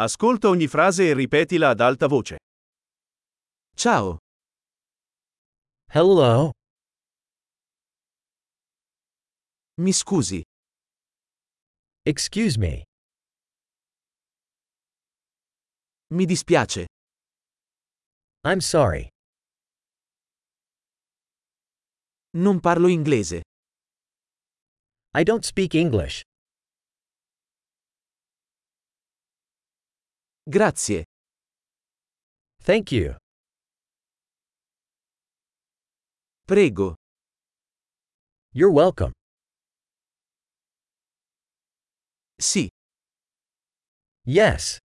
Ascolta ogni frase e ripetila ad alta voce. Ciao, Hello? mi scusi, Excuse me. mi dispiace, I'm sorry. non parlo inglese. I don't speak English. Grazie, Thank you. prego, You're welcome. sì, Yes.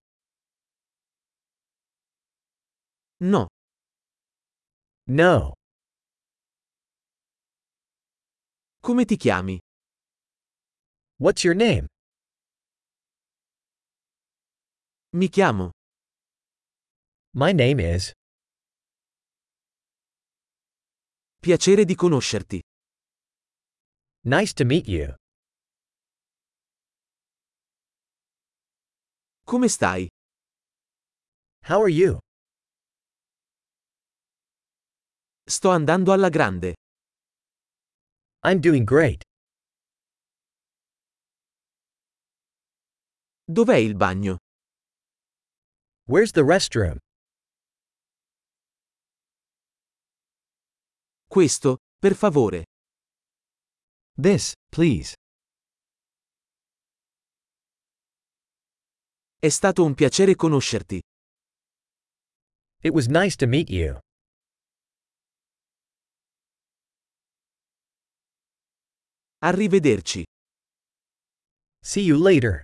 no, No. come ti chiami? What's your name? Mi chiamo. My name is. Piacere di conoscerti. Nice to meet you. Come stai? How are you? Sto andando alla grande. I'm doing great. Dov'è il bagno? Where's the restroom? Questo, per favore. This, please. È stato un piacere conoscerti. It was nice to meet you. Arrivederci. See you later.